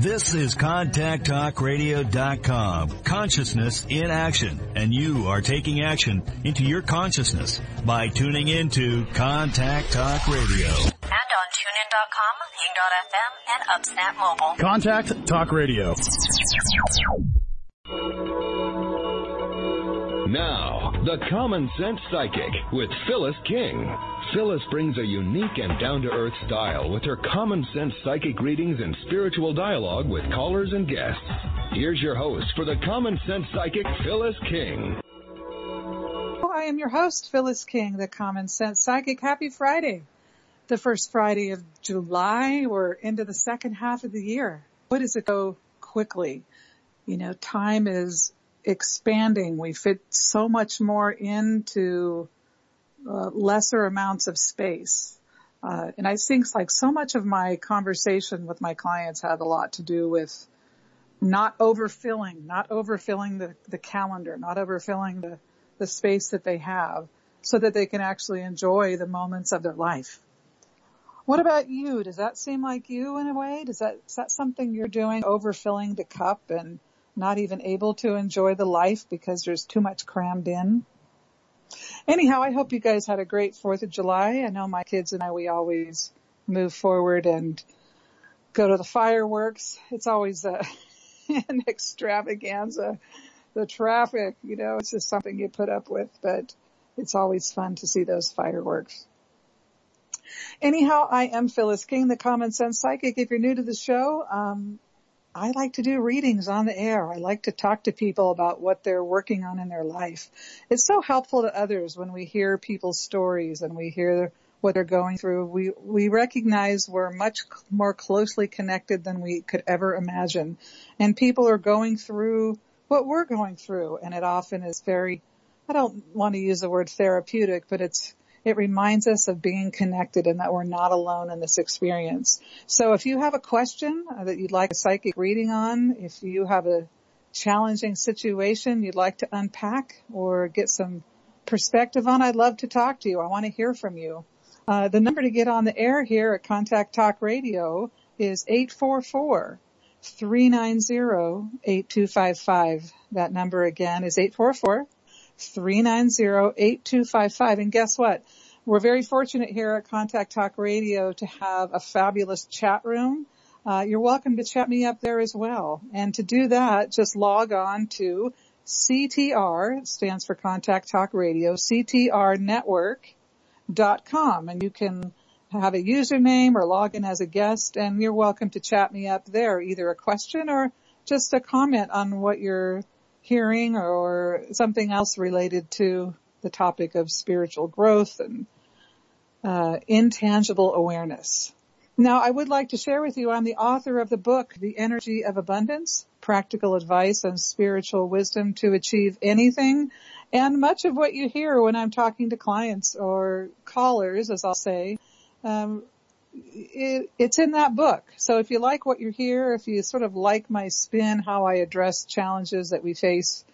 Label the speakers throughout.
Speaker 1: This is ContactTalkRadio.com. Consciousness in action. And you are taking action into your consciousness by tuning into Contact Talk Radio.
Speaker 2: And on TuneIn.com, Hing.fm, and UpSnap Mobile.
Speaker 3: Contact Talk Radio.
Speaker 4: Now, the Common Sense Psychic with Phyllis King. Phyllis brings a unique and down-to-earth style with her common sense psychic readings and spiritual dialogue with callers and guests. Here's your host for the Common Sense Psychic, Phyllis King.
Speaker 5: Oh, I am your host, Phyllis King, the Common Sense Psychic. Happy Friday. The first Friday of July. We're into the second half of the year. What does it go quickly? You know, time is expanding. We fit so much more into uh, lesser amounts of space. Uh, and I think like so much of my conversation with my clients had a lot to do with not overfilling, not overfilling the, the calendar, not overfilling the, the space that they have so that they can actually enjoy the moments of their life. What about you? Does that seem like you in a way? Does that, is that something you're doing, overfilling the cup and not even able to enjoy the life because there's too much crammed in? Anyhow, I hope you guys had a great 4th of July. I know my kids and I, we always move forward and go to the fireworks. It's always a, an extravaganza. The traffic, you know, it's just something you put up with, but it's always fun to see those fireworks. Anyhow, I am Phyllis King, the Common Sense Psychic. If you're new to the show, um, I like to do readings on the air. I like to talk to people about what they're working on in their life. It's so helpful to others when we hear people's stories and we hear what they're going through. We, we recognize we're much more closely connected than we could ever imagine. And people are going through what we're going through. And it often is very, I don't want to use the word therapeutic, but it's, it reminds us of being connected and that we're not alone in this experience. So if you have a question that you'd like a psychic reading on, if you have a challenging situation you'd like to unpack or get some perspective on, I'd love to talk to you. I want to hear from you. Uh, the number to get on the air here at Contact Talk Radio is 844 390 8255. That number again is 844 390-8255. And guess what? We're very fortunate here at Contact Talk Radio to have a fabulous chat room. Uh, you're welcome to chat me up there as well. And to do that, just log on to CTR, stands for Contact Talk Radio, CTRnetwork.com and you can have a username or log in as a guest and you're welcome to chat me up there, either a question or just a comment on what you're hearing or something else related to the topic of spiritual growth and uh, intangible awareness. Now, I would like to share with you, I'm the author of the book, The Energy of Abundance, Practical Advice and Spiritual Wisdom to Achieve Anything. And much of what you hear when I'm talking to clients or callers, as I'll say, um, it, it's in that book. So if you like what you hear, if you sort of like my spin, how I address challenges that we face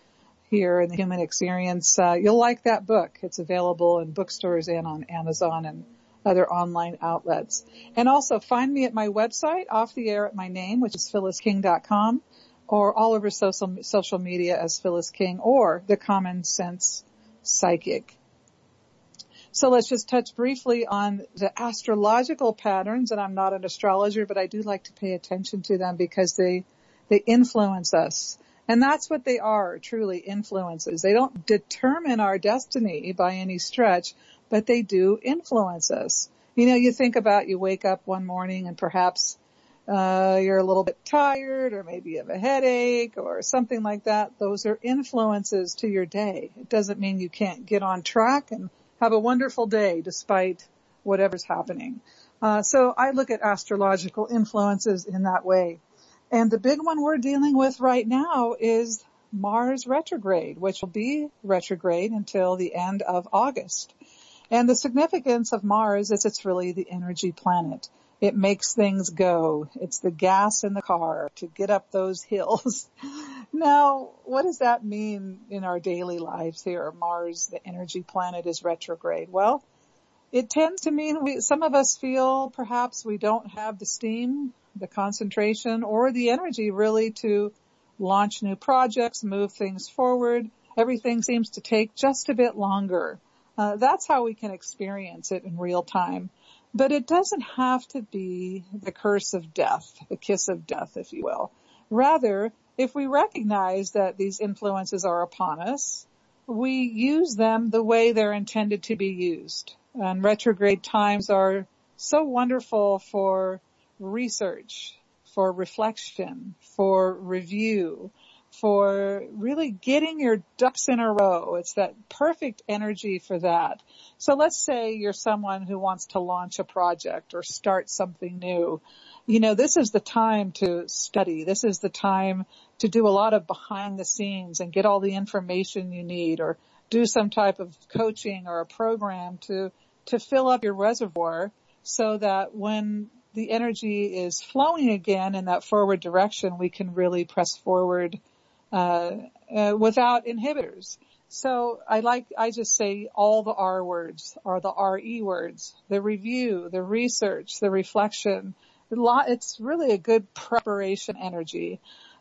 Speaker 5: here in the human experience, uh, you'll like that book. It's available in bookstores and on Amazon and other online outlets. And also find me at my website, off the air at my name, which is phyllisking.com, or all over social social media as Phyllis King or the Common Sense Psychic. So let's just touch briefly on the astrological patterns. And I'm not an astrologer, but I do like to pay attention to them because they, they influence us. And that's what they are, truly influences. They don't determine our destiny by any stretch, but they do influence us. You know, you think about you wake up one morning and perhaps uh, you're a little bit tired or maybe you have a headache or something like that. Those are influences to your day. It doesn't mean you can't get on track and have a wonderful day despite whatever's happening. Uh, so I look at astrological influences in that way. And the big one we're dealing with right now is Mars retrograde, which will be retrograde until the end of August. And the significance of Mars is it's really the energy planet. It makes things go. It's the gas in the car to get up those hills. now, what does that mean in our daily lives here? Mars, the energy planet is retrograde. Well, it tends to mean we, some of us feel perhaps we don't have the steam, the concentration, or the energy really to launch new projects, move things forward. Everything seems to take just a bit longer. Uh, that's how we can experience it in real time. But it doesn't have to be the curse of death, the kiss of death, if you will. Rather, if we recognize that these influences are upon us, we use them the way they're intended to be used. And retrograde times are so wonderful for research, for reflection, for review, for really getting your ducks in a row. It's that perfect energy for that. So let's say you're someone who wants to launch a project or start something new. You know, this is the time to study. This is the time to do a lot of behind the scenes and get all the information you need or do some type of coaching or a program to, to fill up your reservoir so that when the energy is flowing again in that forward direction, we can really press forward without inhibitors. So I like, I just say all the R words are the RE words, the review, the research, the reflection. It's really a good preparation energy.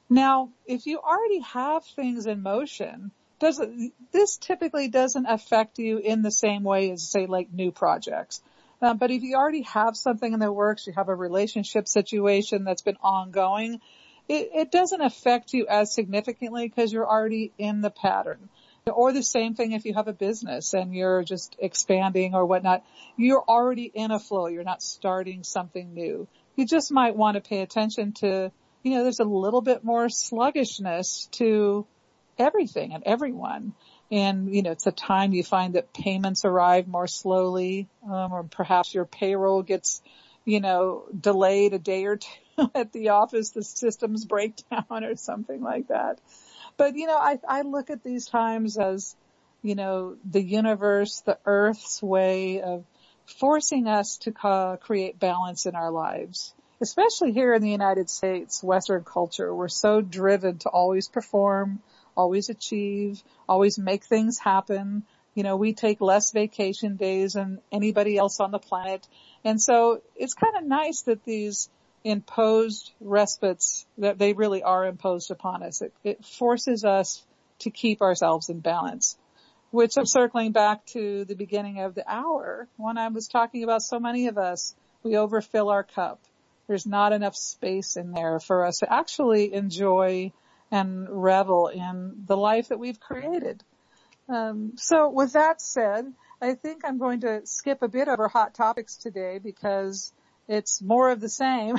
Speaker 5: Now, if you already have things in motion, does this typically doesn't affect you in the same way as say like new projects. Um, but if you already have something in the works, you have a relationship situation that's been ongoing, it, it doesn't affect you as significantly because you're already in the pattern. Or the same thing if you have a business and you're just expanding or whatnot. You're already in a flow. You're not starting something new. You just might want to pay attention to, you know, there's a little bit more sluggishness to everything and everyone. And, you know, it's a time you find that payments arrive more slowly, um, or perhaps your payroll gets, you know, delayed a day or two at the office, the systems break down or something like that. But you know, I, I look at these times as, you know, the universe, the earth's way of forcing us to ca- create balance in our lives. Especially here in the United States, Western culture, we're so driven to always perform, always achieve, always make things happen. You know, we take less vacation days than anybody else on the planet. And so it's kind of nice that these imposed respites that they really are imposed upon us. It, it forces us to keep ourselves in balance, which I'm circling back to the beginning of the hour when I was talking about so many of us, we overfill our cup. There's not enough space in there for us to actually enjoy and revel in the life that we've created. Um, so with that said, I think I'm going to skip a bit over hot topics today because it's more of the same.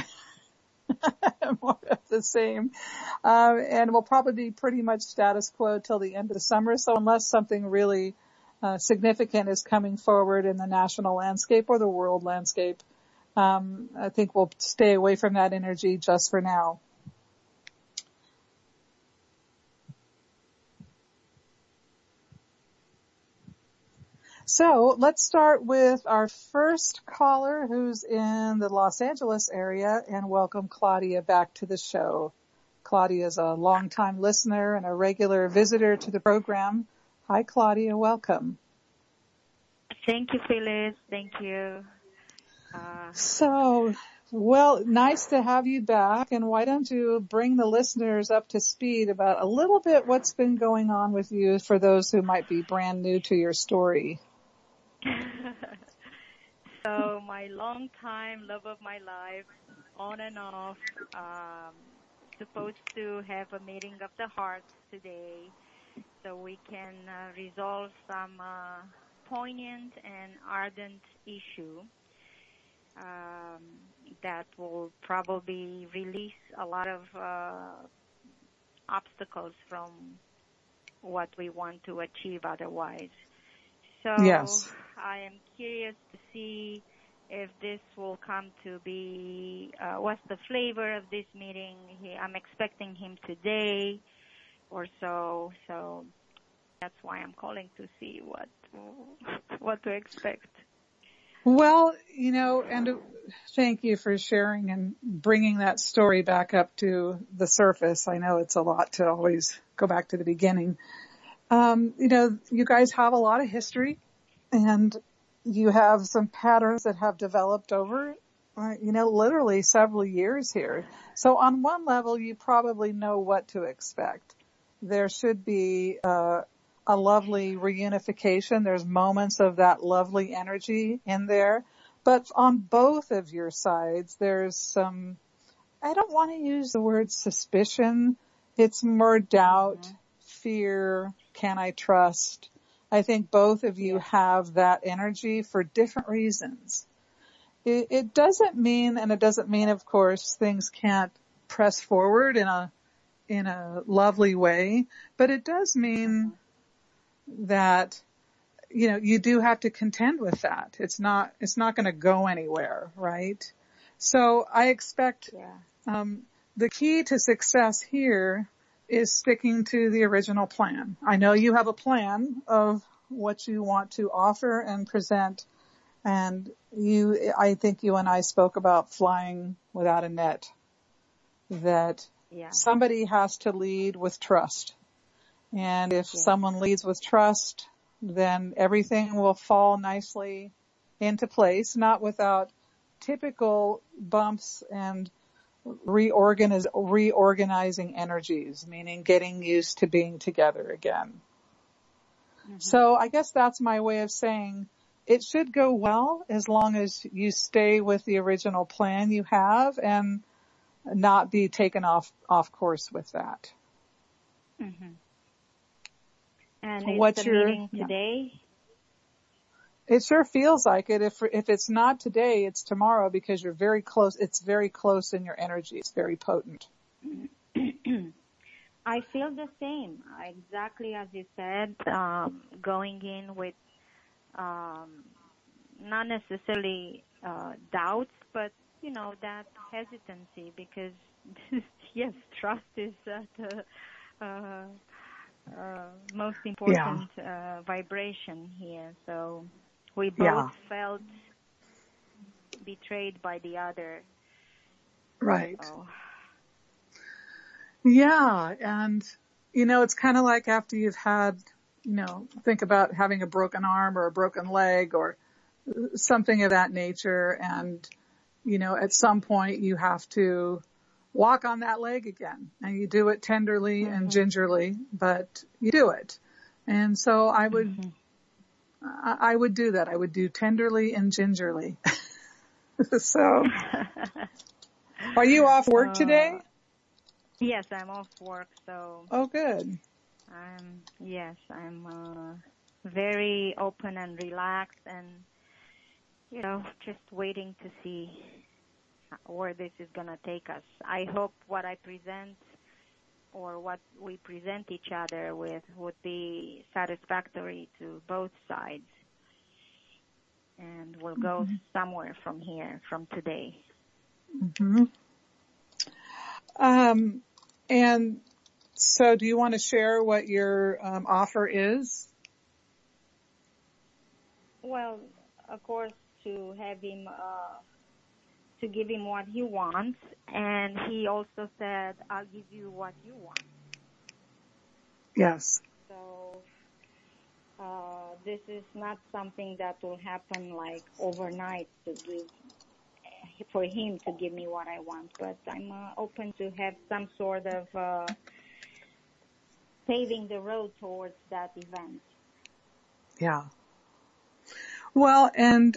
Speaker 5: more of the same. Um, and will probably be pretty much status quo till the end of the summer. So unless something really uh, significant is coming forward in the national landscape or the world landscape, um, I think we'll stay away from that energy just for now. So let's start with our first caller who's in the Los Angeles area and welcome Claudia back to the show. Claudia is a longtime listener and a regular visitor to the program. Hi Claudia, welcome.
Speaker 3: Thank you, Phyllis. Thank you.
Speaker 5: Uh, so, well, nice to have you back and why don't you bring the listeners up to speed about a little bit what's been going on with you for those who might be brand new to your story.
Speaker 3: so my long time love of my life, on and off, um, supposed to have a meeting of the hearts today, so we can uh, resolve some uh, poignant and ardent issue. Um, that will probably release a lot of uh, obstacles from what we want to achieve otherwise. So
Speaker 5: yes.
Speaker 3: I am curious to see if this will come to be uh, what's the flavor of this meeting. He, I'm expecting him today or so. So that's why I'm calling to see what what to expect.
Speaker 5: Well, you know, and thank you for sharing and bringing that story back up to the surface. I know it's a lot to always go back to the beginning. Um, you know, you guys have a lot of history and you have some patterns that have developed over, uh, you know, literally several years here. So on one level, you probably know what to expect. There should be, uh, a lovely reunification. There's moments of that lovely energy in there. But on both of your sides, there's some, I don't want to use the word suspicion. It's more doubt, mm-hmm. fear, can I trust? I think both of you have that energy for different reasons. It, it doesn't mean, and it doesn't mean, of course, things can't press forward in a, in a lovely way, but it does mean that you know you do have to contend with that. It's not it's not going to go anywhere, right? So I expect yeah. um, the key to success here is sticking to the original plan. I know you have a plan of what you want to offer and present and you, I think you and I spoke about flying without a net that yeah. somebody has to lead with trust and if yeah. someone leads with trust, then everything will fall nicely into place, not without typical bumps and reorganiz- reorganizing energies, meaning getting used to being together again. Mm-hmm. So I guess that's my way of saying it should go well as long as you stay with the original plan you have and not be taken off, off course with that.
Speaker 3: Mm-hmm. And what's your meeting today?
Speaker 5: It sure feels like it. If if it's not today, it's tomorrow because you're very close. It's very close in your energy. It's very potent.
Speaker 3: I feel the same, exactly as you said. Um, going in with um, not necessarily uh, doubts, but you know that hesitancy because yes, trust is uh, uh, uh, most important yeah. uh, vibration here. So we both yeah. felt betrayed by the other.
Speaker 5: Right. So. Yeah, and you know, it's kind of like after you've had, you know, think about having a broken arm or a broken leg or something of that nature and you know, at some point you have to walk on that leg again. And you do it tenderly mm-hmm. and gingerly, but you do it. And so I would, mm-hmm. I, I would do that. I would do tenderly and gingerly. so, are you off work uh, today?
Speaker 3: Yes, I'm off work. So.
Speaker 5: Oh, good.
Speaker 3: I'm yes, I'm uh, very open and relaxed, and you know, just waiting to see where this is to take us. I hope what I present or what we present each other with would be satisfactory to both sides. And we'll go mm-hmm. somewhere from here, from today.
Speaker 5: Mm-hmm. Um, and so do you want to share what your um, offer is?
Speaker 3: Well, of course, to have him uh, to give him what he wants, and he also said, "I'll give you what you want."
Speaker 5: Yes.
Speaker 3: So uh, this is not something that will happen like overnight to give for him to give me what I want, but I'm uh, open to have some sort of uh, paving the road towards that event.
Speaker 5: Yeah. Well, and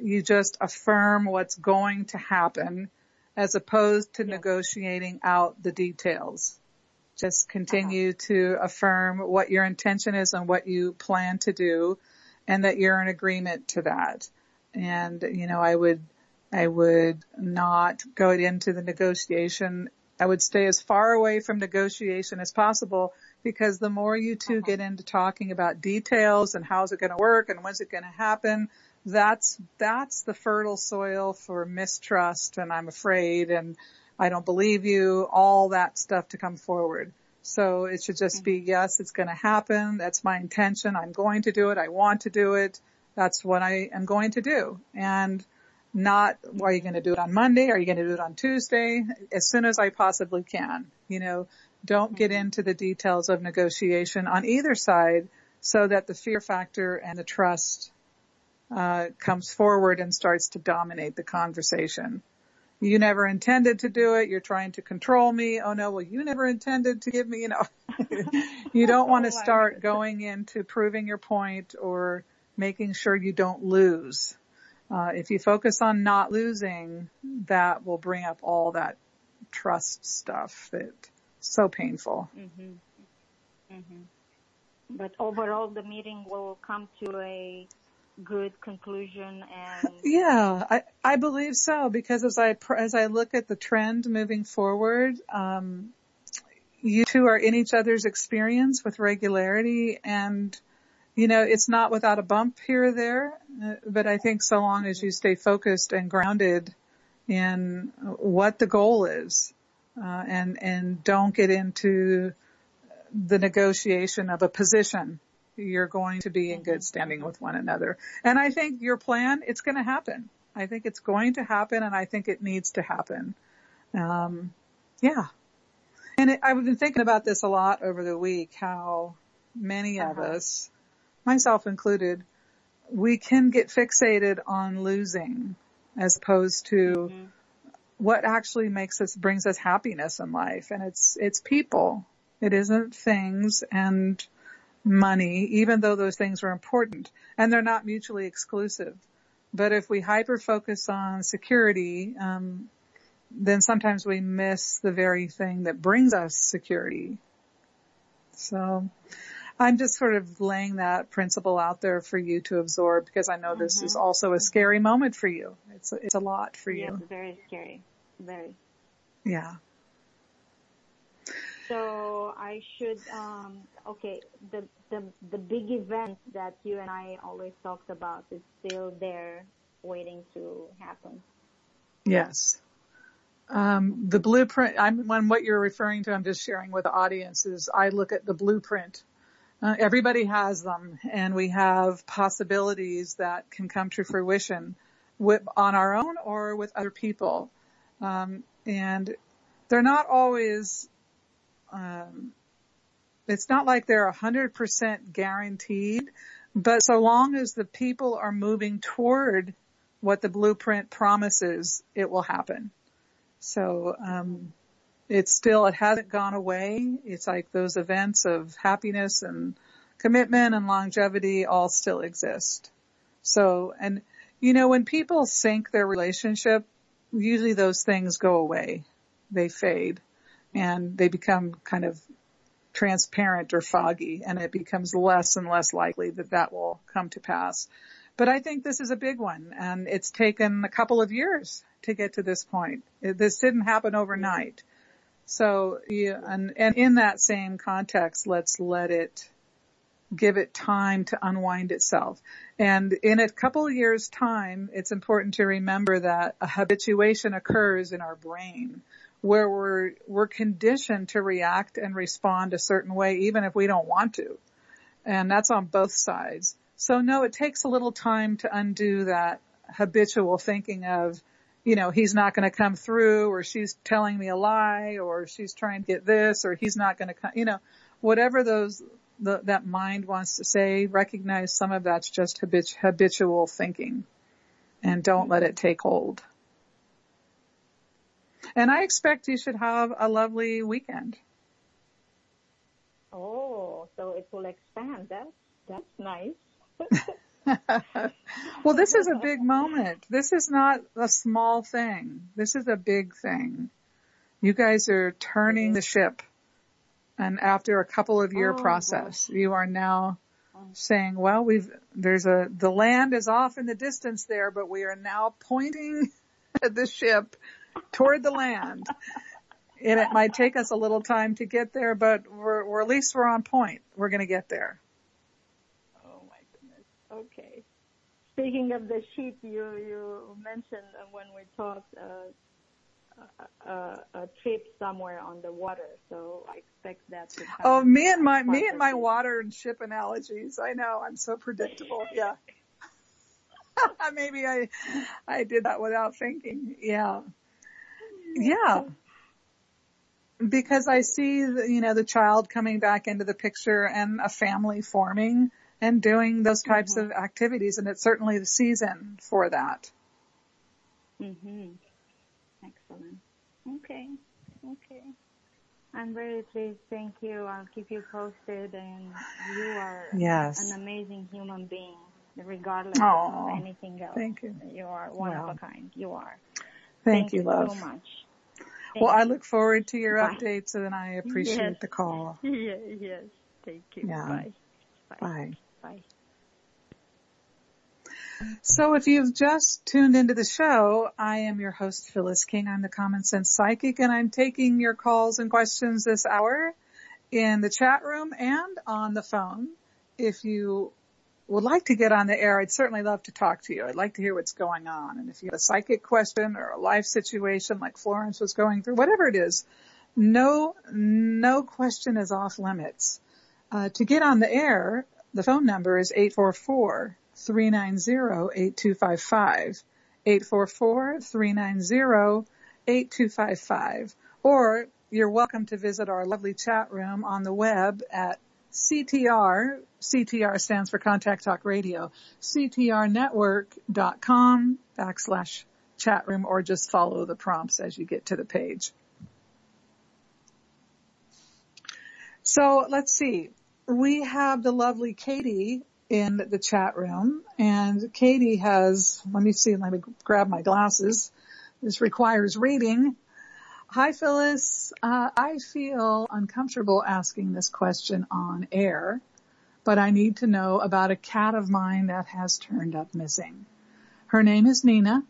Speaker 5: you just affirm what's going to happen as opposed to negotiating out the details. Just continue uh-huh. to affirm what your intention is and what you plan to do and that you're in agreement to that. And, you know, I would, I would not go into the negotiation. I would stay as far away from negotiation as possible because the more you 2 uh-huh. get into talking about details and how's it going to work and when's it going to happen, that's that's the fertile soil for mistrust and I'm afraid and I don't believe you, all that stuff to come forward. So it should just be, mm-hmm. yes, it's going to happen. That's my intention. I'm going to do it. I want to do it. That's what I am going to do. And not, are you going to do it on Monday? Are you going to do it on Tuesday? As soon as I possibly can. You know, don't get mm-hmm. into the details of negotiation on either side so that the fear factor and the trust uh, comes forward and starts to dominate the conversation. You never intended to do it. You're trying to control me. Oh no, well you never intended to give me, you know, you don't want to oh, start going into proving your point or making sure you don't lose. Uh, if you focus on not losing, that will bring up all that trust stuff that so painful.
Speaker 3: Mm-hmm. Mm-hmm. But overall, the meeting will come to a good conclusion and
Speaker 5: yeah i i believe so because as i as i look at the trend moving forward um you two are in each other's experience with regularity and you know it's not without a bump here or there uh, but i think so long as you stay focused and grounded in what the goal is uh, and and don't get into the negotiation of a position you're going to be in good standing with one another. And I think your plan, it's going to happen. I think it's going to happen and I think it needs to happen. Um, yeah. And it, I've been thinking about this a lot over the week, how many of uh-huh. us, myself included, we can get fixated on losing as opposed to mm-hmm. what actually makes us, brings us happiness in life. And it's, it's people. It isn't things and money, even though those things are important and they're not mutually exclusive. But if we hyper focus on security, um, then sometimes we miss the very thing that brings us security. So I'm just sort of laying that principle out there for you to absorb because I know mm-hmm. this is mm-hmm. also a scary moment for you. It's a, it's a lot for you.
Speaker 3: Yes, very scary. Very.
Speaker 5: Yeah.
Speaker 3: So I should um okay, the the the big event that you and I always talked about is still there waiting to happen.
Speaker 5: Yes. Um, the blueprint, I'm, when what you're referring to, I'm just sharing with the audience is I look at the blueprint. Uh, everybody has them and we have possibilities that can come to fruition with, on our own or with other people. Um, and they're not always um, it's not like they're 100% guaranteed, but so long as the people are moving toward what the blueprint promises, it will happen. So, um, it's still, it hasn't gone away. It's like those events of happiness and commitment and longevity all still exist. So, and you know, when people sink their relationship, usually those things go away. They fade and they become kind of transparent or foggy and it becomes less and less likely that that will come to pass. But I think this is a big one and it's taken a couple of years to get to this point. This didn't happen overnight. So, yeah, and, and in that same context, let's let it give it time to unwind itself. And in a couple of years time, it's important to remember that a habituation occurs in our brain where we're, we're conditioned to react and respond a certain way even if we don't want to. And that's on both sides. So no, it takes a little time to undo that habitual thinking of, you know, he's not going to come through or she's telling me a lie or she's trying to get this or he's not going to come, you know, whatever those, the, that mind wants to say, recognize some of that's just habit, habitual thinking and don't let it take hold. And I expect you should have a lovely weekend.
Speaker 3: Oh, so it will expand. That's, that's nice.
Speaker 5: well, this is a big moment. This is not a small thing. This is a big thing. You guys are turning the ship. And after a couple of year oh, process, gosh. you are now oh. saying, well, we've, there's a, the land is off in the distance there, but we are now pointing the ship toward the land. and it might take us a little time to get there, but we're, we're at least we're on point. We're going to get there.
Speaker 3: Oh my goodness. Okay. Speaking of the sheep, you you mentioned when we talked uh, a, a trip somewhere on the water, so I expect that to.
Speaker 5: Oh, me and my me and my water and ship analogies. I know I'm so predictable. Yeah. Maybe I I did that without thinking. Yeah. Yeah. Because I see, the, you know, the child coming back into the picture and a family forming and doing those types mm-hmm. of activities and it's certainly the season for that.
Speaker 3: Mhm. Excellent. Okay. Okay. I'm very pleased. Thank you. I'll keep you posted and you are
Speaker 5: yes.
Speaker 3: an amazing human being regardless of anything else.
Speaker 5: Thank you.
Speaker 3: You are one of a kind. You are.
Speaker 5: Thank,
Speaker 3: Thank
Speaker 5: you, love.
Speaker 3: so much.
Speaker 5: Well, I look forward to your Bye. updates and I appreciate
Speaker 3: yes.
Speaker 5: the call.
Speaker 3: Yeah, yes. Thank you.
Speaker 5: Yeah.
Speaker 3: Bye.
Speaker 5: Bye.
Speaker 3: Bye.
Speaker 5: So if you've just tuned into the show, I am your host, Phyllis King. I'm the Common Sense Psychic and I'm taking your calls and questions this hour in the chat room and on the phone. If you would like to get on the air, I'd certainly love to talk to you. I'd like to hear what's going on. And if you have a psychic question or a life situation like Florence was going through, whatever it is, no, no question is off limits. Uh, to get on the air, the phone number is 844-390-8255. 844-390-8255. Or you're welcome to visit our lovely chat room on the web at CTR, CTR stands for Contact Talk Radio, ctrnetwork.com backslash chat room or just follow the prompts as you get to the page. So let's see. We have the lovely Katie in the chat room and Katie has, let me see, let me grab my glasses. This requires reading. Hi Phyllis, uh, I feel uncomfortable asking this question on air, but I need to know about a cat of mine that has turned up missing. Her name is Nina.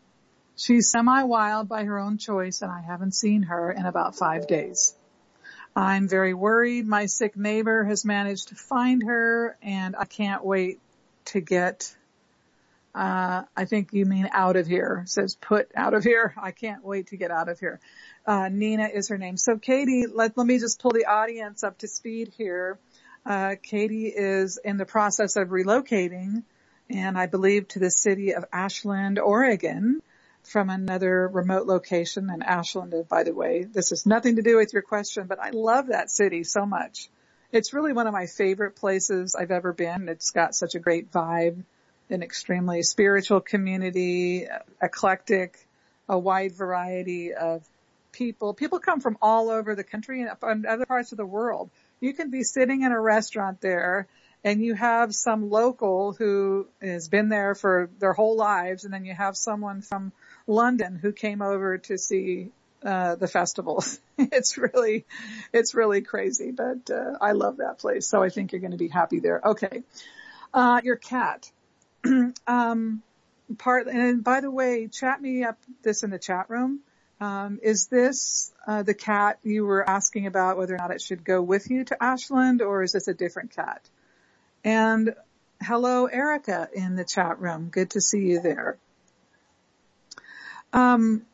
Speaker 5: She's semi-wild by her own choice and I haven't seen her in about five days. I'm very worried. My sick neighbor has managed to find her and I can't wait to get uh, I think you mean out of here. Says put out of here. I can't wait to get out of here. Uh, Nina is her name. So Katie, let, let me just pull the audience up to speed here. Uh, Katie is in the process of relocating and I believe to the city of Ashland, Oregon from another remote location in Ashland. By the way, this has nothing to do with your question, but I love that city so much. It's really one of my favorite places I've ever been. It's got such a great vibe, an extremely spiritual community, eclectic, a wide variety of people. People come from all over the country and other parts of the world. You can be sitting in a restaurant there and you have some local who has been there for their whole lives and then you have someone from London who came over to see uh, the festivals. it's really, it's really crazy, but uh, I love that place. So I think you're going to be happy there. Okay, uh, your cat. um, part and by the way, chat me up this in the chat room. Um, is this uh, the cat you were asking about whether or not it should go with you to Ashland, or is this a different cat? And hello, Erica, in the chat room. Good to see you there. Um,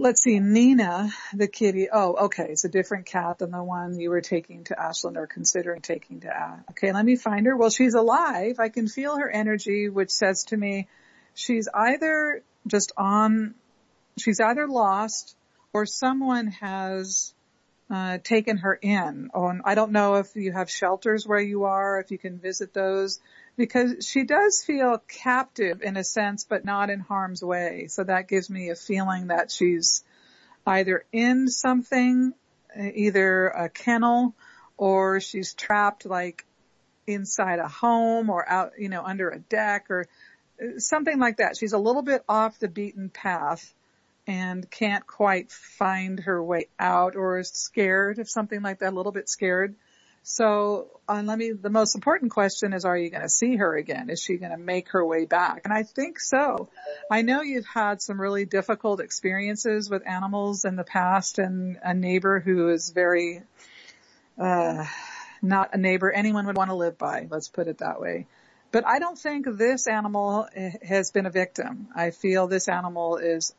Speaker 5: let's see, Nina, the kitty. Oh, okay. It's a different cat than the one you were taking to Ashland or considering taking to. Uh, okay, let me find her. Well, she's alive. I can feel her energy, which says to me, she's either just on, she's either lost or someone has uh, taken her in. And I don't know if you have shelters where you are, if you can visit those, because she does feel captive in a sense, but not in harm's way. So that gives me a feeling that she's either in something, either a kennel, or she's trapped like inside a home or out, you know, under a deck or something like that. She's a little bit off the beaten path and can't quite find her way out or is scared of something like that, a little bit scared. So, uh, let me, the most important question is, are you going to see her again? Is she going to make her way back? And I think so. I know you've had some really difficult experiences with animals in the past and a neighbor who is very, uh, not a neighbor anyone would want to live by. Let's put it that way. But I don't think this animal has been a victim. I feel this animal is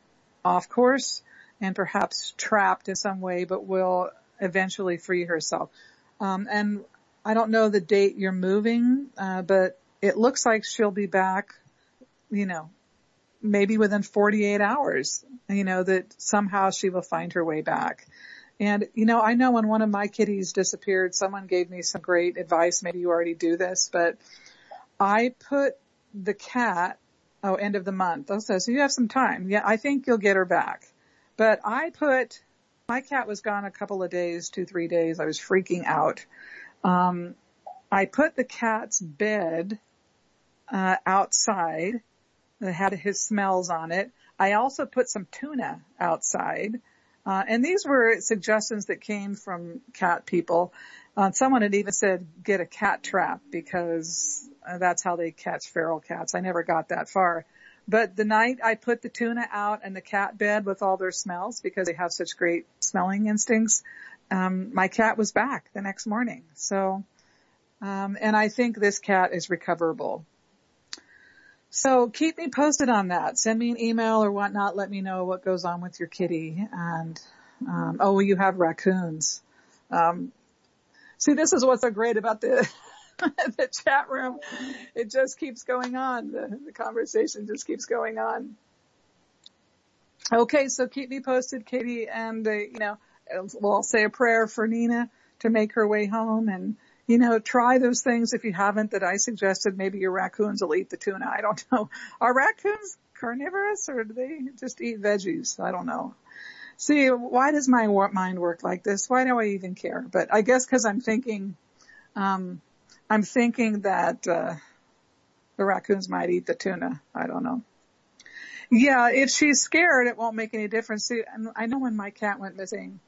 Speaker 5: off course and perhaps trapped in some way, but will eventually free herself. Um, and I don't know the date you're moving, uh, but it looks like she'll be back, you know, maybe within 48 hours, you know, that somehow she will find her way back. And, you know, I know when one of my kitties disappeared, someone gave me some great advice. Maybe you already do this, but I put the cat Oh, end of the month. Okay, so you have some time. Yeah, I think you'll get her back. But I put, my cat was gone a couple of days, two, three days. I was freaking out. Um, I put the cat's bed, uh, outside that had his smells on it. I also put some tuna outside. Uh, and these were suggestions that came from cat people. Uh, someone had even said get a cat trap because uh, that's how they catch feral cats. I never got that far. But the night I put the tuna out in the cat bed with all their smells because they have such great smelling instincts, um, my cat was back the next morning. So, um, and I think this cat is recoverable. So keep me posted on that. Send me an email or whatnot. Let me know what goes on with your kitty. And um, oh, you have raccoons. Um, see, this is what's so great about the the chat room. It just keeps going on. The, the conversation just keeps going on. Okay, so keep me posted, Katie, and uh, you know, we'll say a prayer for Nina to make her way home, and you know, try those things if you haven't that I suggested. Maybe your raccoons will eat the tuna. I don't know. Are raccoons carnivorous or do they just eat veggies? I don't know. See, why does my mind work like this? Why do I even care? But I guess because I'm thinking, um, I'm thinking that uh, the raccoons might eat the tuna. I don't know. Yeah, if she's scared, it won't make any difference. See, I know when my cat went missing,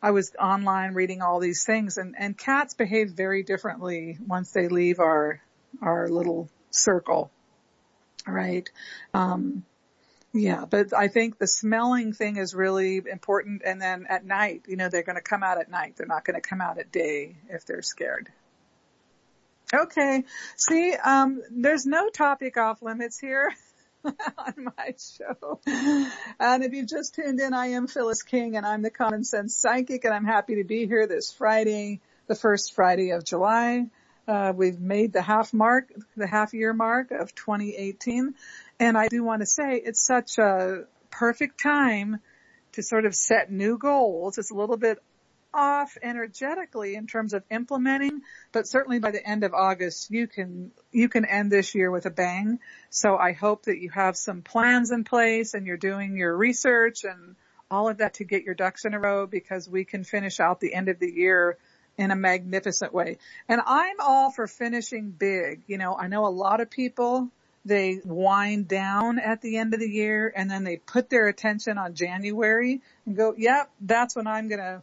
Speaker 5: I was online reading all these things, and and cats behave very differently once they leave our our little circle, right? Um, yeah, but I think the smelling thing is really important. And then at night, you know, they're going to come out at night. They're not going to come out at day if they're scared. Okay. See, um, there's no topic off limits here on my show. And if you've just tuned in, I am Phyllis King and I'm the Common Sense Psychic and I'm happy to be here this Friday, the first Friday of July. Uh, we've made the half mark, the half year mark of 2018. And I do want to say it's such a perfect time to sort of set new goals. It's a little bit off energetically in terms of implementing, but certainly by the end of August, you can, you can end this year with a bang. So I hope that you have some plans in place and you're doing your research and all of that to get your ducks in a row because we can finish out the end of the year in a magnificent way. And I'm all for finishing big. You know, I know a lot of people, they wind down at the end of the year and then they put their attention on January and go, yep, that's when I'm going to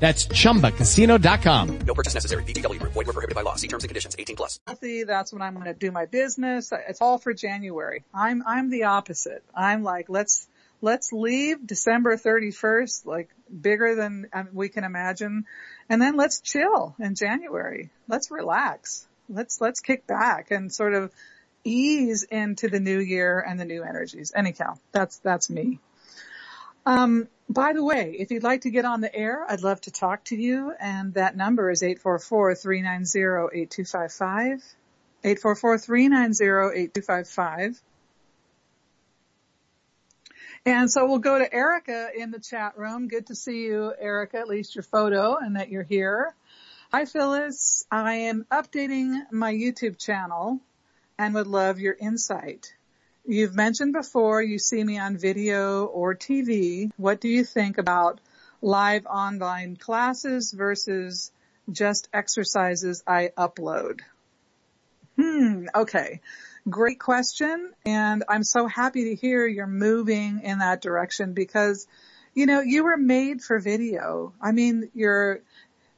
Speaker 6: That's chumbacasino.com.
Speaker 7: No purchase necessary. VGW Group. Void were prohibited by law. See terms and conditions. 18 plus.
Speaker 5: Healthy, that's when I'm going to do my business. It's all for January. I'm, I'm the opposite. I'm like, let's, let's leave December 31st, like bigger than um, we can imagine. And then let's chill in January. Let's relax. Let's, let's kick back and sort of ease into the new year and the new energies. Anyhow, that's, that's me. Um, by the way, if you'd like to get on the air, I'd love to talk to you. And that number is 844-390-8255. 844-390-8255. And so we'll go to Erica in the chat room. Good to see you, Erica, at least your photo and that you're here. Hi, Phyllis. I am updating my YouTube channel and would love your insight. You've mentioned before you see me on video or TV. What do you think about live online classes versus just exercises I upload? Hmm, okay. Great question. And I'm so happy to hear you're moving in that direction because, you know, you were made for video. I mean, you're,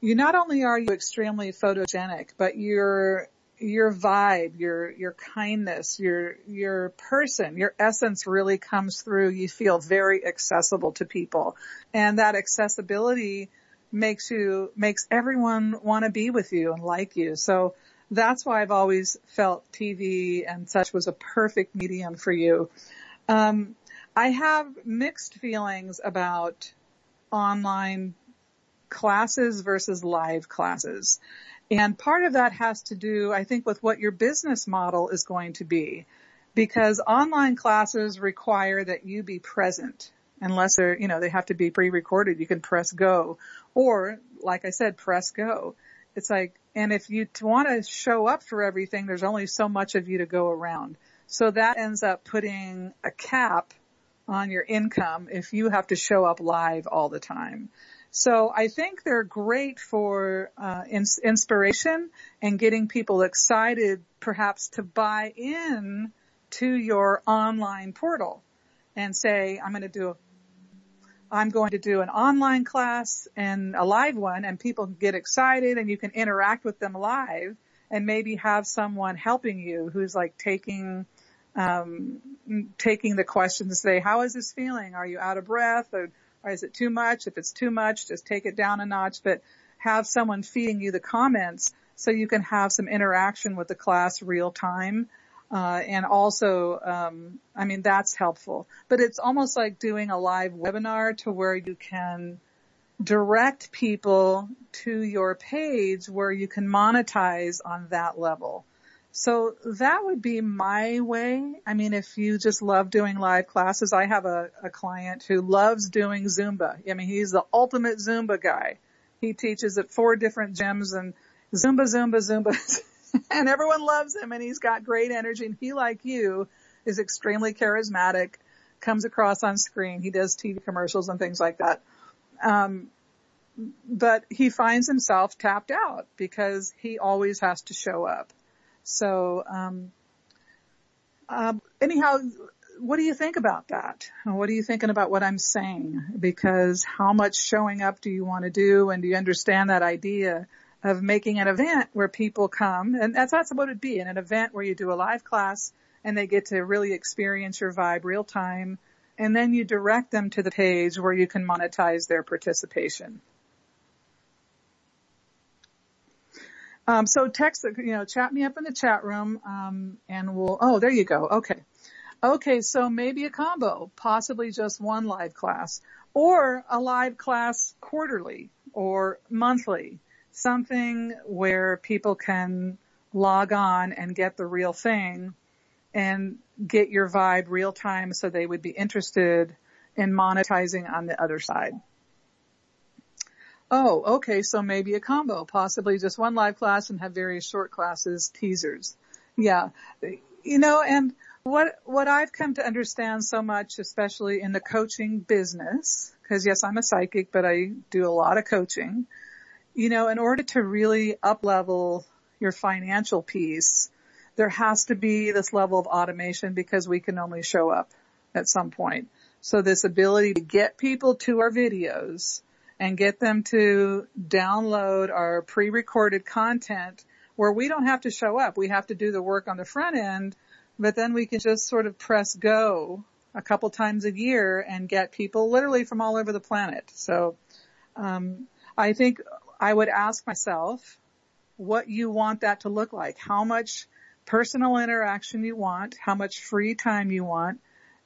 Speaker 5: you not only are you extremely photogenic, but you're, your vibe, your, your kindness, your, your person, your essence really comes through. You feel very accessible to people and that accessibility makes you, makes everyone want to be with you and like you. So that's why I've always felt TV and such was a perfect medium for you. Um, I have mixed feelings about online classes versus live classes. And part of that has to do, I think, with what your business model is going to be. Because online classes require that you be present. Unless they're, you know, they have to be pre-recorded, you can press go. Or, like I said, press go. It's like, and if you want to show up for everything, there's only so much of you to go around. So that ends up putting a cap on your income if you have to show up live all the time. So I think they're great for uh, ins- inspiration and getting people excited, perhaps to buy in to your online portal and say, "I'm going to do I'm going to do an online class and a live one and people get excited and you can interact with them live and maybe have someone helping you who's like taking, um, taking the questions, say, how is this feeling? Are you out of breath or is it too much? If it's too much, just take it down a notch, but have someone feeding you the comments so you can have some interaction with the class real time uh, and also, um, I mean, that's helpful. But it's almost like doing a live webinar to where you can direct people to your page where you can monetize on that level. So that would be my way. I mean, if you just love doing live classes, I have a, a client who loves doing Zumba. I mean, he's the ultimate Zumba guy. He teaches at four different gyms and Zumba, Zumba, Zumba. and everyone loves him and he's got great energy and he like you is extremely charismatic, comes across on screen. He does TV commercials and things like that. Um, but he finds himself tapped out because he always has to show up. So, um, um, anyhow, what do you think about that? What are you thinking about what I'm saying? Because how much showing up do you want to do and do you understand that idea of making an event where people come and that's, that's what it'd be in an event where you do a live class and they get to really experience your vibe real time and then you direct them to the page where you can monetize their participation. Um, so text, you know, chat me up in the chat room, um, and we'll, oh, there you go. Okay. Okay. So maybe a combo, possibly just one live class or a live class quarterly or monthly something where people can log on and get the real thing and get your vibe real time so they would be interested in monetizing on the other side. Oh, okay, so maybe a combo, possibly just one live class and have various short classes, teasers. Yeah. You know, and what, what I've come to understand so much, especially in the coaching business, because yes, I'm a psychic, but I do a lot of coaching, you know, in order to really up level your financial piece, there has to be this level of automation because we can only show up at some point. So this ability to get people to our videos and get them to download our pre-recorded content where we don't have to show up. We have to do the work on the front end, but then we can just sort of press go a couple times a year and get people literally from all over the planet. So, um, I think I would ask myself what you want that to look like, how much personal interaction you want, how much free time you want,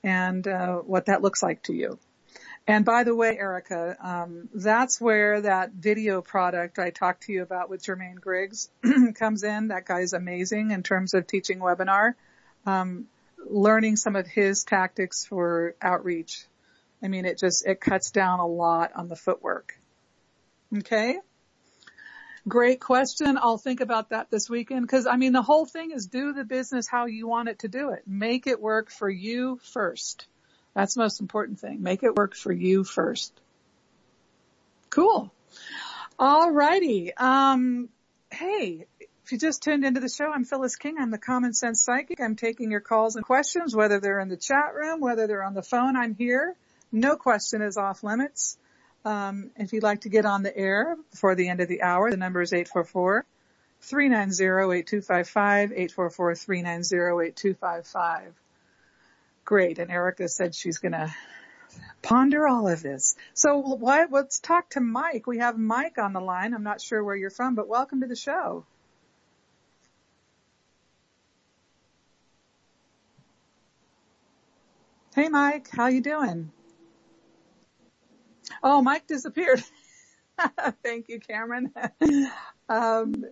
Speaker 5: and uh, what that looks like to you. And by the way, Erica, um, that's where that video product I talked to you about with Jermaine Griggs comes in. That guy's amazing in terms of teaching webinar, um, learning some of his tactics for outreach. I mean, it just it cuts down a lot on the footwork. Okay. Great question. I'll think about that this weekend because I mean the whole thing is do the business how you want it to do it. Make it work for you first. That's the most important thing. Make it work for you first. Cool. All righty. Um, hey, if you just tuned into the show, I'm Phyllis King. I'm the Common Sense Psychic. I'm taking your calls and questions, whether they're in the chat room, whether they're on the phone. I'm here. No question is off limits. Um, if you'd like to get on the air before the end of the hour, the number is 844 390 8255, 844 390 8255. Great. And Erica said she's going to ponder all of this. So why, let's talk to Mike. We have Mike on the line. I'm not sure where you're from, but welcome to the show. Hey Mike, how you doing? Oh, Mike disappeared. Thank you, Cameron. um,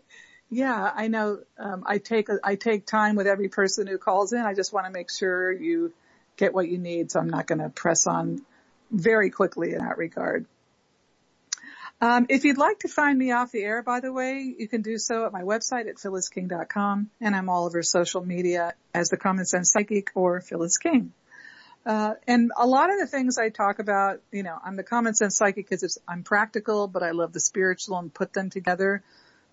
Speaker 5: yeah, I know. Um, I take I take time with every person who calls in. I just want to make sure you get what you need, so I'm not going to press on very quickly in that regard. Um, if you'd like to find me off the air, by the way, you can do so at my website at phyllisking.com, and I'm all over social media as the Common Sense Psychic or Phyllis King. Uh, and a lot of the things I talk about, you know, I'm the common sense psychic because I'm practical, but I love the spiritual and put them together.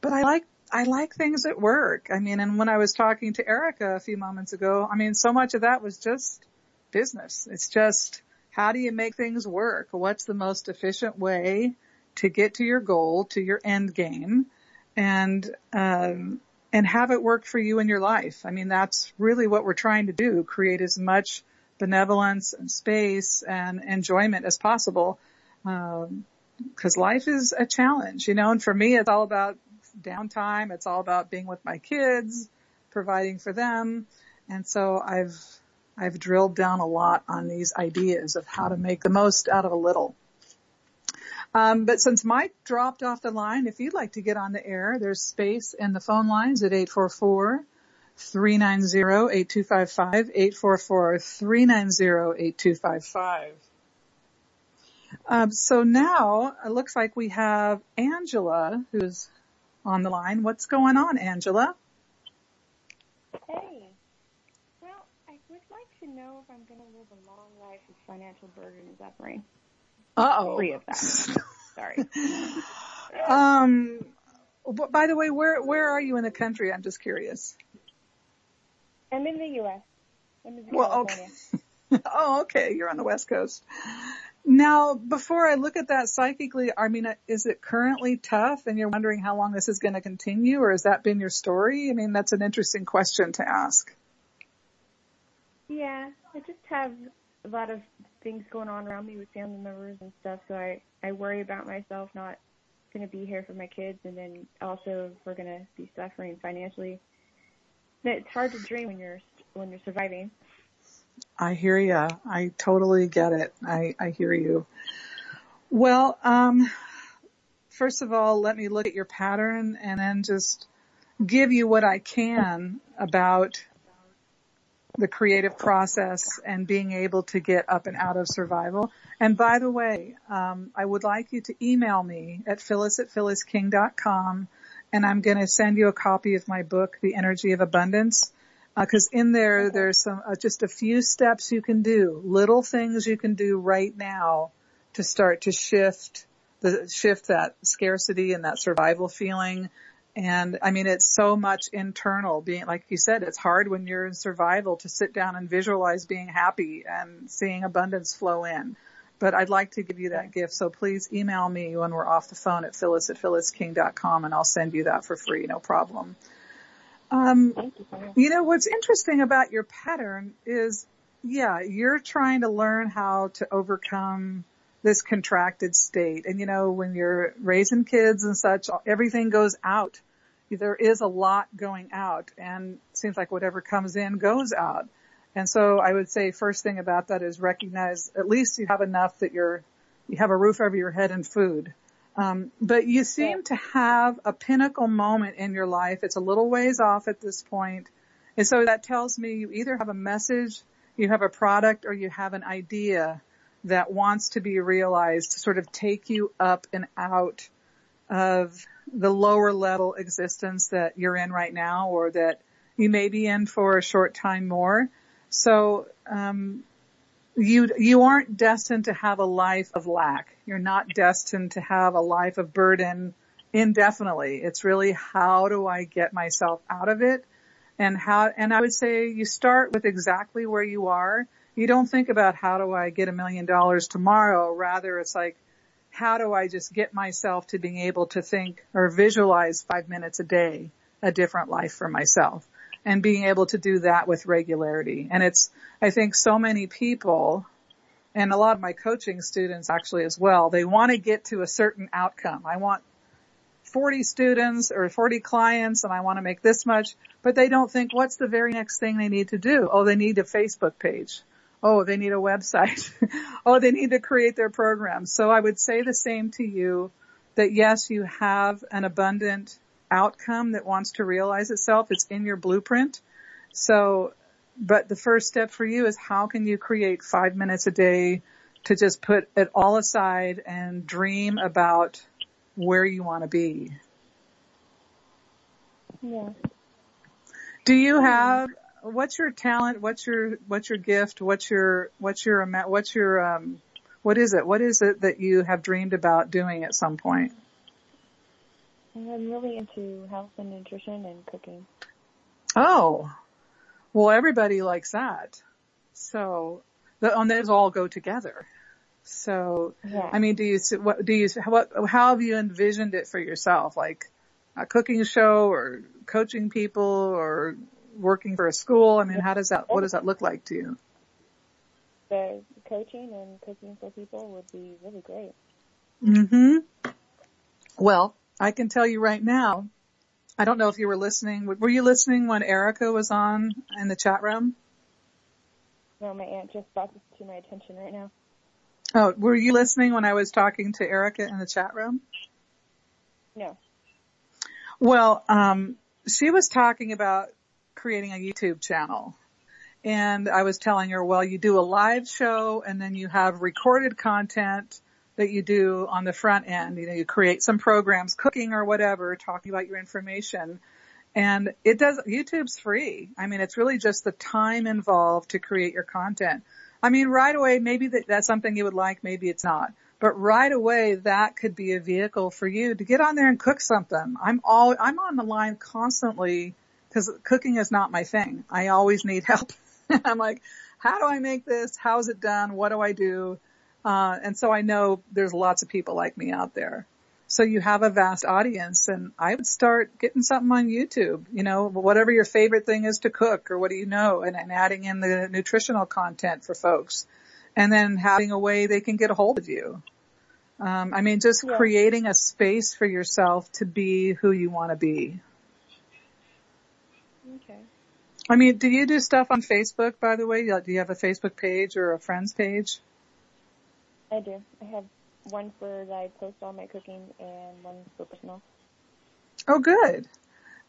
Speaker 5: But I like, I like things that work. I mean, and when I was talking to Erica a few moments ago, I mean, so much of that was just business. It's just, how do you make things work? What's the most efficient way to get to your goal, to your end game and, um, and have it work for you in your life? I mean, that's really what we're trying to do, create as much benevolence and space and enjoyment as possible. Um, cause life is a challenge, you know, and for me, it's all about downtime. It's all about being with my kids, providing for them. And so I've, I've drilled down a lot on these ideas of how to make the most out of a little. Um, but since Mike dropped off the line, if you'd like to get on the air, there's space in the phone lines at 844 390-8255, 844-390-8255. Um, so now it looks like we have Angela who's on the line. What's going on, Angela?
Speaker 8: Hey. Well, I would like to know if I'm going to live a long life with financial burden and suffering.
Speaker 5: Uh-oh.
Speaker 8: Free of that. Sorry.
Speaker 5: um, by the way, where where are you in the country? I'm just curious.
Speaker 8: I'm in the U.S. I'm in
Speaker 5: well, okay. oh, okay. You're on the West Coast. Now, before I look at that psychically, I mean, is it currently tough and you're wondering how long this is going to continue or has that been your story? I mean, that's an interesting question to ask.
Speaker 8: Yeah, I just have a lot of things going on around me with family members and stuff, so I, I worry about myself not going to be here for my kids and then also we're going to be suffering financially it's hard to dream when you're when you're surviving.
Speaker 5: I hear you. I totally get it. I, I hear you. Well, um, first of all, let me look at your pattern and then just give you what I can about the creative process and being able to get up and out of survival. And by the way, um, I would like you to email me at phyllis at phyllisking.com and I'm going to send you a copy of my book, The Energy of Abundance, because uh, in there there's some uh, just a few steps you can do, little things you can do right now to start to shift the shift that scarcity and that survival feeling. And I mean, it's so much internal being, like you said, it's hard when you're in survival to sit down and visualize being happy and seeing abundance flow in. but I'd like to give you that gift. So please email me when we're off the phone at phyllis at phyllisking.com and I'll send you that for free, no problem. Um, you know, what's interesting about your pattern is, yeah, you're trying to learn how to overcome this contracted state. And you know, when you're raising kids and such, everything goes out. There is a lot going out and seems like whatever comes in goes out. And so I would say first thing about that is recognize at least you have enough that you're, you have a roof over your head and food. Um, but you seem to have a pinnacle moment in your life. It's a little ways off at this point. And so that tells me you either have a message, you have a product, or you have an idea that wants to be realized to sort of take you up and out of the lower level existence that you're in right now or that you may be in for a short time more. So, um, you, you aren't destined to have a life of lack. You're not destined to have a life of burden indefinitely. It's really how do I get myself out of it? And how, and I would say you start with exactly where you are. You don't think about how do I get a million dollars tomorrow. Rather it's like, how do I just get myself to being able to think or visualize five minutes a day, a different life for myself? and being able to do that with regularity. And it's, I think so many people and a lot of my coaching students actually as well, they want to get to a certain outcome. I want 40 students or 40 clients and I want to make this much, but they don't think what's the very next thing they need to do? Oh, they need a Facebook page. Oh, they need a website. oh, they need to create their program. So I would say the same to you that yes, you have an abundant outcome that wants to realize itself. It's in your blueprint. So, but the first step for you is how can you create five minutes a day to just put it all aside and dream about where you want to be?
Speaker 8: Yeah.
Speaker 5: Do you have, what's your talent? What's your, what's your gift? What's your, what's your, what's your, um, what is it? What is it that you have dreamed about doing at some point?
Speaker 8: I'm really into health and nutrition and cooking.
Speaker 5: Oh, well, everybody likes that. So, the, and those all go together. So,
Speaker 8: yeah.
Speaker 5: I mean, do you, what, do you, what, how have you envisioned it for yourself? Like a cooking show or coaching people or working for a school? I mean, how does that, what does that look like to you?
Speaker 8: The coaching and cooking for people would be really great.
Speaker 5: hmm Well, I can tell you right now, I don't know if you were listening. Were you listening when Erica was on in the chat room?
Speaker 8: No, my aunt just brought this to my attention right now.
Speaker 5: Oh, were you listening when I was talking to Erica in the chat room?
Speaker 8: No.
Speaker 5: Well, um, she was talking about creating a YouTube channel. And I was telling her, well, you do a live show and then you have recorded content that you do on the front end. You know, you create some programs, cooking or whatever, talking about your information. And it does, YouTube's free. I mean, it's really just the time involved to create your content. I mean, right away, maybe that, that's something you would like, maybe it's not. But right away, that could be a vehicle for you to get on there and cook something. I'm all, I'm on the line constantly because cooking is not my thing. I always need help. I'm like, how do I make this? How's it done? What do I do? Uh, and so I know there's lots of people like me out there. So you have a vast audience and I would start getting something on YouTube, you know, whatever your favorite thing is to cook or what do you know and, and adding in the nutritional content for folks and then having a way they can get a hold of you. Um, I mean, just yeah. creating a space for yourself to be who you want to be.
Speaker 8: Okay.
Speaker 5: I mean, do you do stuff on Facebook, by the way? Do you have a Facebook page or a friends page?
Speaker 8: I do. I have one for that I post all my cooking and one for personal.
Speaker 5: Oh, good.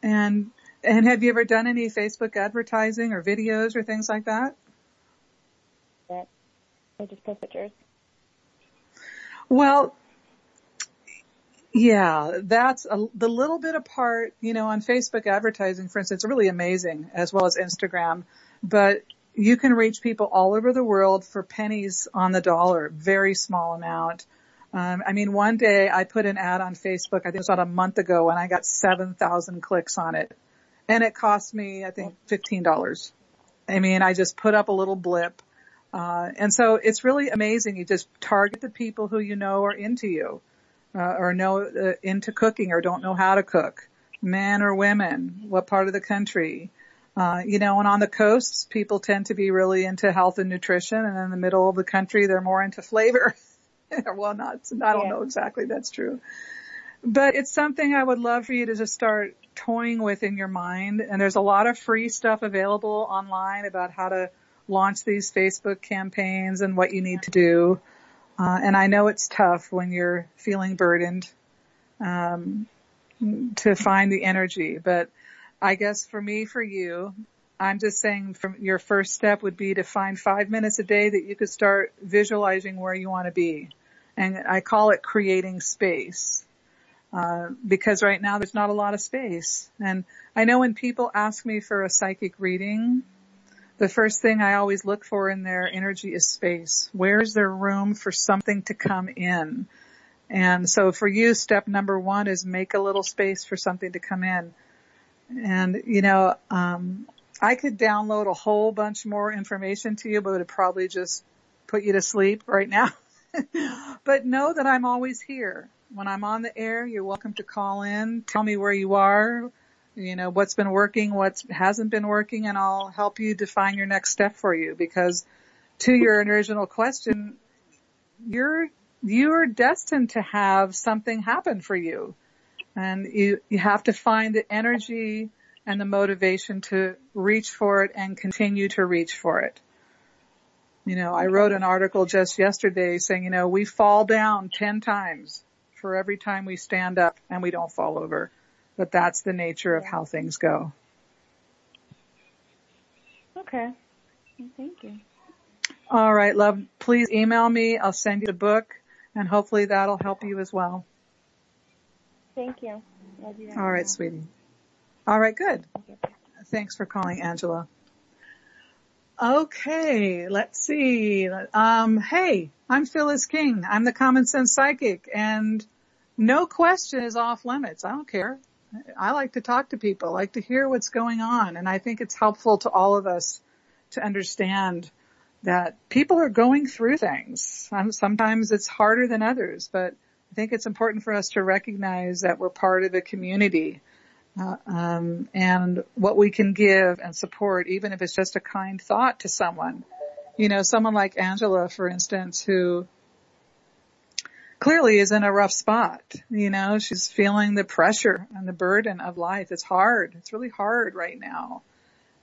Speaker 5: And and have you ever done any Facebook advertising or videos or things like that?
Speaker 8: That I just post pictures.
Speaker 5: Well, yeah, that's a, the little bit apart, you know, on Facebook advertising, for instance, really amazing as well as Instagram. But you can reach people all over the world for pennies on the dollar, very small amount. Um, I mean, one day I put an ad on Facebook, I think it was about a month ago, and I got 7,000 clicks on it. And it cost me, I think, $15. I mean, I just put up a little blip. Uh, and so it's really amazing. You just target the people who you know are into you, uh, or know uh, into cooking or don't know how to cook, men or women, what part of the country. Uh, you know, and on the coasts, people tend to be really into health and nutrition, and in the middle of the country, they're more into flavor. well, not, I don't yeah. know exactly that's true. But it's something I would love for you to just start toying with in your mind. And there's a lot of free stuff available online about how to launch these Facebook campaigns and what you need to do. Uh, and I know it's tough when you're feeling burdened um, to find the energy, but I guess for me, for you, I'm just saying from your first step would be to find five minutes a day that you could start visualizing where you want to be. And I call it creating space. Uh, because right now there's not a lot of space. And I know when people ask me for a psychic reading, the first thing I always look for in their energy is space. Where is there room for something to come in? And so for you, step number one is make a little space for something to come in. And, you know, um, I could download a whole bunch more information to you, but it would probably just put you to sleep right now. but know that I'm always here. When I'm on the air, you're welcome to call in, tell me where you are, you know, what's been working, what hasn't been working, and I'll help you define your next step for you because to your original question, you're, you're destined to have something happen for you. And you, you have to find the energy and the motivation to reach for it and continue to reach for it. You know, I wrote an article just yesterday saying, you know, we fall down 10 times for every time we stand up and we don't fall over. But that's the nature of how things go.
Speaker 8: Okay. Thank you.
Speaker 5: All right, love. Please email me. I'll send you the book and hopefully that'll help you as well.
Speaker 8: Thank you.
Speaker 5: All right, sweetie. All right, good. Thanks for calling, Angela. Okay, let's see. Um, hey, I'm Phyllis King. I'm the Common Sense Psychic and no question is off limits. I don't care. I like to talk to people, like to hear what's going on and I think it's helpful to all of us to understand that people are going through things. Sometimes it's harder than others, but I think it's important for us to recognize that we're part of a community uh, um, and what we can give and support, even if it's just a kind thought to someone. You know, someone like Angela, for instance, who clearly is in a rough spot. You know, she's feeling the pressure and the burden of life. It's hard. It's really hard right now.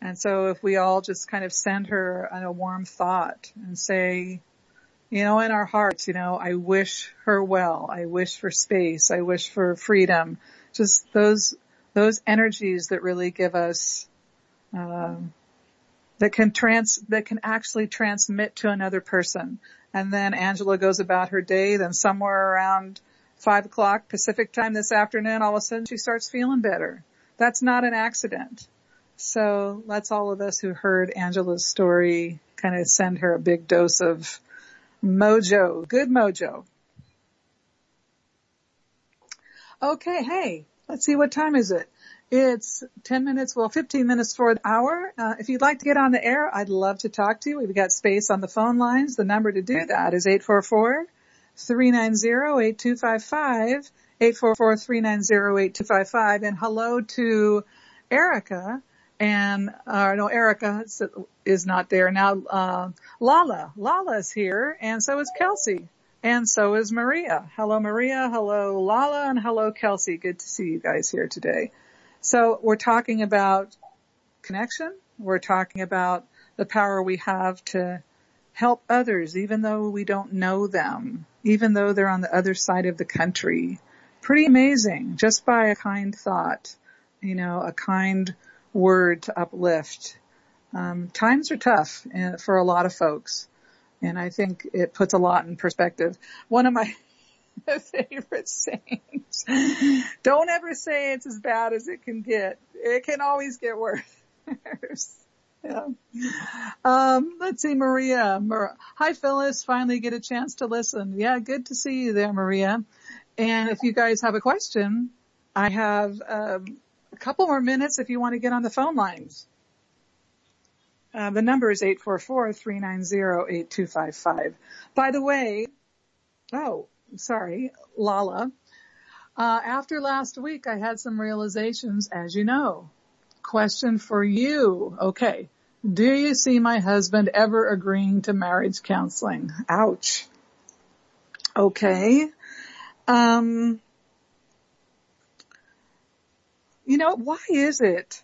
Speaker 5: And so if we all just kind of send her a warm thought and say, you know, in our hearts, you know, I wish her well. I wish for space. I wish for freedom. Just those those energies that really give us um, that can trans that can actually transmit to another person. And then Angela goes about her day. Then somewhere around five o'clock Pacific time this afternoon, all of a sudden she starts feeling better. That's not an accident. So let's all of us who heard Angela's story kind of send her a big dose of mojo, good mojo. Okay, hey, let's see what time is it. It's 10 minutes, well 15 minutes for an hour. Uh, if you'd like to get on the air, I'd love to talk to you. We've got space on the phone lines. The number to do that is 844 390 8255 844 390 8255 and hello to Erica and uh, no, Erica is not there now. Uh, Lala, Lala's here, and so is Kelsey. And so is Maria. Hello Maria, hello Lala, and hello Kelsey. Good to see you guys here today. So we're talking about connection. We're talking about the power we have to help others even though we don't know them, even though they're on the other side of the country. Pretty amazing just by a kind thought, you know, a kind word to uplift. Um, times are tough uh, for a lot of folks. And I think it puts a lot in perspective. One of my favorite sayings, don't ever say it's as bad as it can get. It can always get worse. yeah. Um, let's see, Maria. Mar- Hi, Phyllis. Finally get a chance to listen. Yeah, good to see you there, Maria. And if you guys have a question, I have um, a couple more minutes if you want to get on the phone lines. Uh, the number is 844-390-8255. By the way, oh, sorry, Lala. Uh, after last week, I had some realizations, as you know. Question for you. Okay. Do you see my husband ever agreeing to marriage counseling? Ouch. Okay. Um, you know, why is it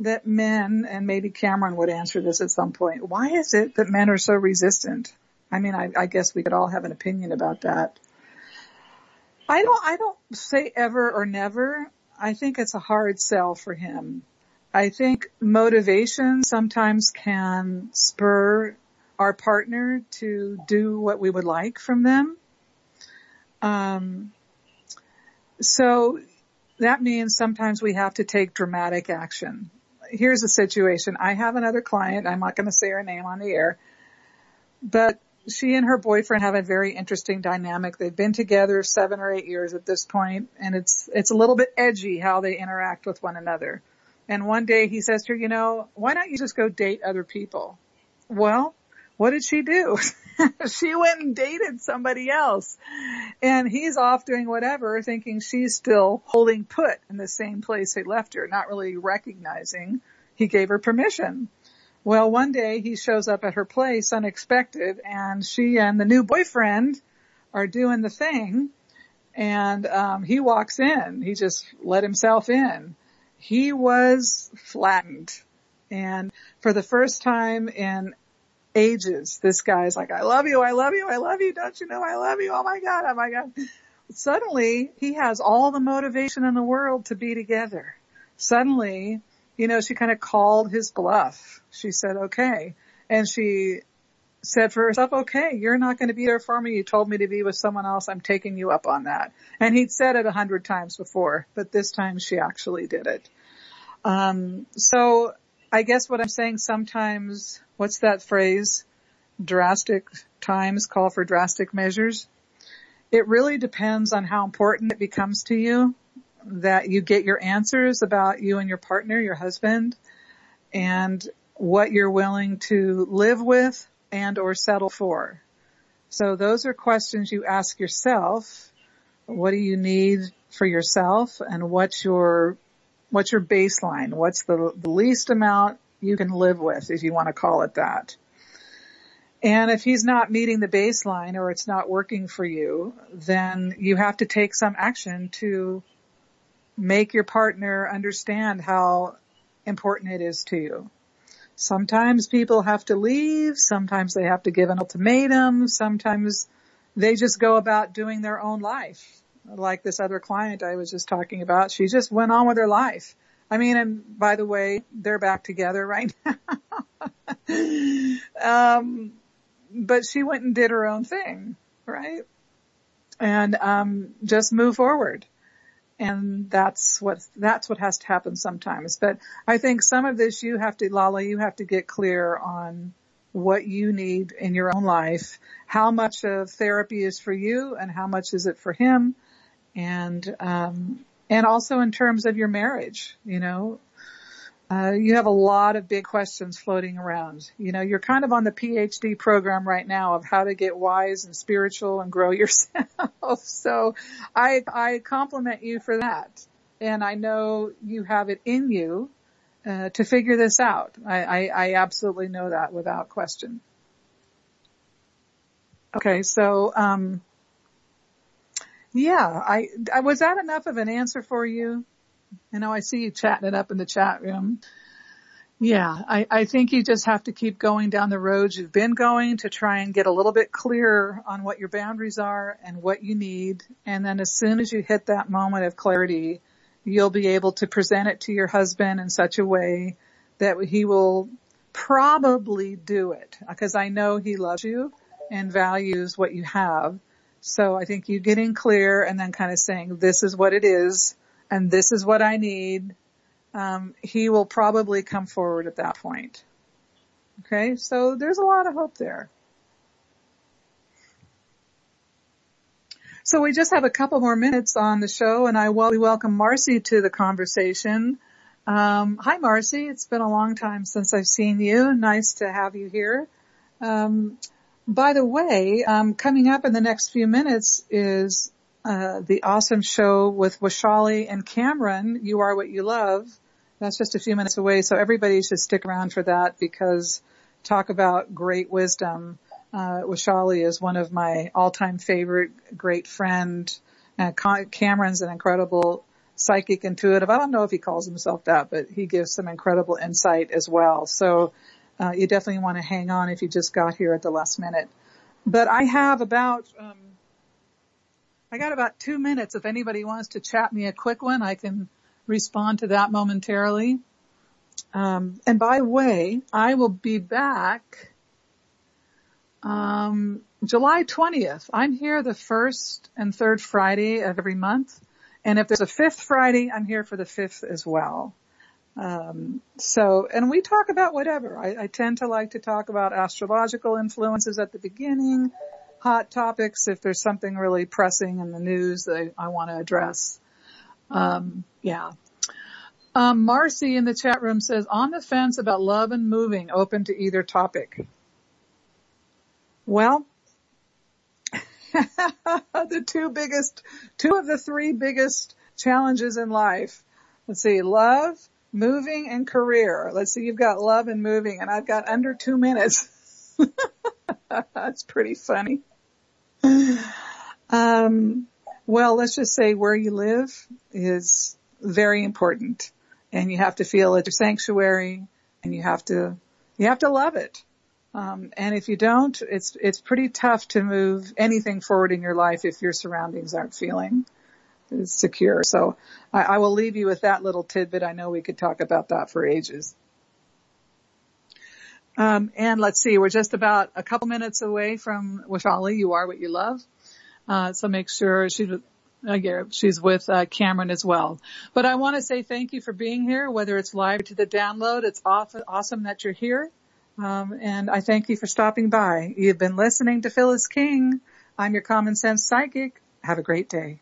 Speaker 5: that men, and maybe Cameron would answer this at some point, why is it that men are so resistant? I mean, I, I guess we could all have an opinion about that. I don't, I don't say ever or never. I think it's a hard sell for him. I think motivation sometimes can spur our partner to do what we would like from them. Um, so that means sometimes we have to take dramatic action. Here's a situation. I have another client. I'm not going to say her name on the air, but she and her boyfriend have a very interesting dynamic. They've been together seven or eight years at this point, and it's it's a little bit edgy how they interact with one another. And one day he says to her, you know, why don't you just go date other people? Well, what did she do? she went and dated somebody else. And he's off doing whatever, thinking she's still holding put in the same place he left her, not really recognizing he gave her permission. Well, one day he shows up at her place unexpected and she and the new boyfriend are doing the thing and um, he walks in. He just let himself in. He was flattened. And for the first time in ages, this guy's like, I love you, I love you, I love you, don't you know I love you, oh my god, oh my god. Suddenly, he has all the motivation in the world to be together. Suddenly, you know, she kind of called his bluff. She said, okay. And she said for herself, okay, you're not going to be there for me. You told me to be with someone else. I'm taking you up on that. And he'd said it a hundred times before, but this time she actually did it. Um, so I guess what I'm saying sometimes, what's that phrase? Drastic times call for drastic measures. It really depends on how important it becomes to you that you get your answers about you and your partner, your husband, and what you're willing to live with and or settle for. So those are questions you ask yourself. What do you need for yourself and what's your, what's your baseline? What's the, the least amount you can live with if you want to call it that? And if he's not meeting the baseline or it's not working for you, then you have to take some action to make your partner understand how important it is to you. Sometimes people have to leave. Sometimes they have to give an ultimatum. Sometimes they just go about doing their own life. Like this other client I was just talking about. She just went on with her life. I mean, and by the way, they're back together right now. um, but she went and did her own thing, right? And, um, just move forward and that's what that's what has to happen sometimes. But I think some of this you have to, Lala, you have to get clear on what you need in your own life, how much of therapy is for you, and how much is it for him, and um, and also in terms of your marriage. You know, uh, you have a lot of big questions floating around. You know, you're kind of on the PhD program right now of how to get wise and spiritual and grow yourself. so I, I compliment you for that. And I know you have it in you, uh, to figure this out. I, I, I absolutely know that without question. Okay. So, um, yeah, I, was that enough of an answer for you? You know, I see you chatting it up in the chat room. Yeah, I, I think you just have to keep going down the roads you've been going to try and get a little bit clearer on what your boundaries are and what you need. And then as soon as you hit that moment of clarity, you'll be able to present it to your husband in such a way that he will probably do it because I know he loves you and values what you have. So I think you getting clear and then kind of saying, this is what it is and this is what I need, um, he will probably come forward at that point. Okay, so there's a lot of hope there. So we just have a couple more minutes on the show and I we welcome Marcy to the conversation. Um, hi, Marcy. It's been a long time since I've seen you. Nice to have you here. Um, by the way, um, coming up in the next few minutes is uh, the awesome show with Washali and Cameron. You are what you love. That's just a few minutes away, so everybody should stick around for that because talk about great wisdom. Uh, Washali is one of my all-time favorite great friend. Uh, Cameron's an incredible psychic intuitive. I don't know if he calls himself that, but he gives some incredible insight as well. So uh, you definitely want to hang on if you just got here at the last minute. But I have about, um, I got about two minutes. If anybody wants to chat me a quick one, I can respond to that momentarily. Um, and by the way, I will be back um, July 20th. I'm here the first and third Friday of every month. And if there's a fifth Friday, I'm here for the fifth as well. Um, so, and we talk about whatever. I, I tend to like to talk about astrological influences at the beginning, hot topics if there's something really pressing in the news that I, I want to address. Um, yeah. Um, Marcy in the chat room says, on the fence about love and moving, open to either topic. Well, the two biggest, two of the three biggest challenges in life. Let's see, love, moving, and career. Let's see, you've got love and moving, and I've got under two minutes. That's pretty funny. Um, well, let's just say where you live is very important, and you have to feel it's your sanctuary, and you have to you have to love it. Um, and if you don't, it's it's pretty tough to move anything forward in your life if your surroundings aren't feeling secure. So I, I will leave you with that little tidbit. I know we could talk about that for ages. Um, and let's see, we're just about a couple minutes away from Washali. You are what you love. Uh, so make sure she's uh, she's with uh, Cameron as well. But I want to say thank you for being here, whether it's live or to the download. It's awesome that you're here. Um, and I thank you for stopping by. You've been listening to Phyllis King. I'm your common sense psychic. Have a great day.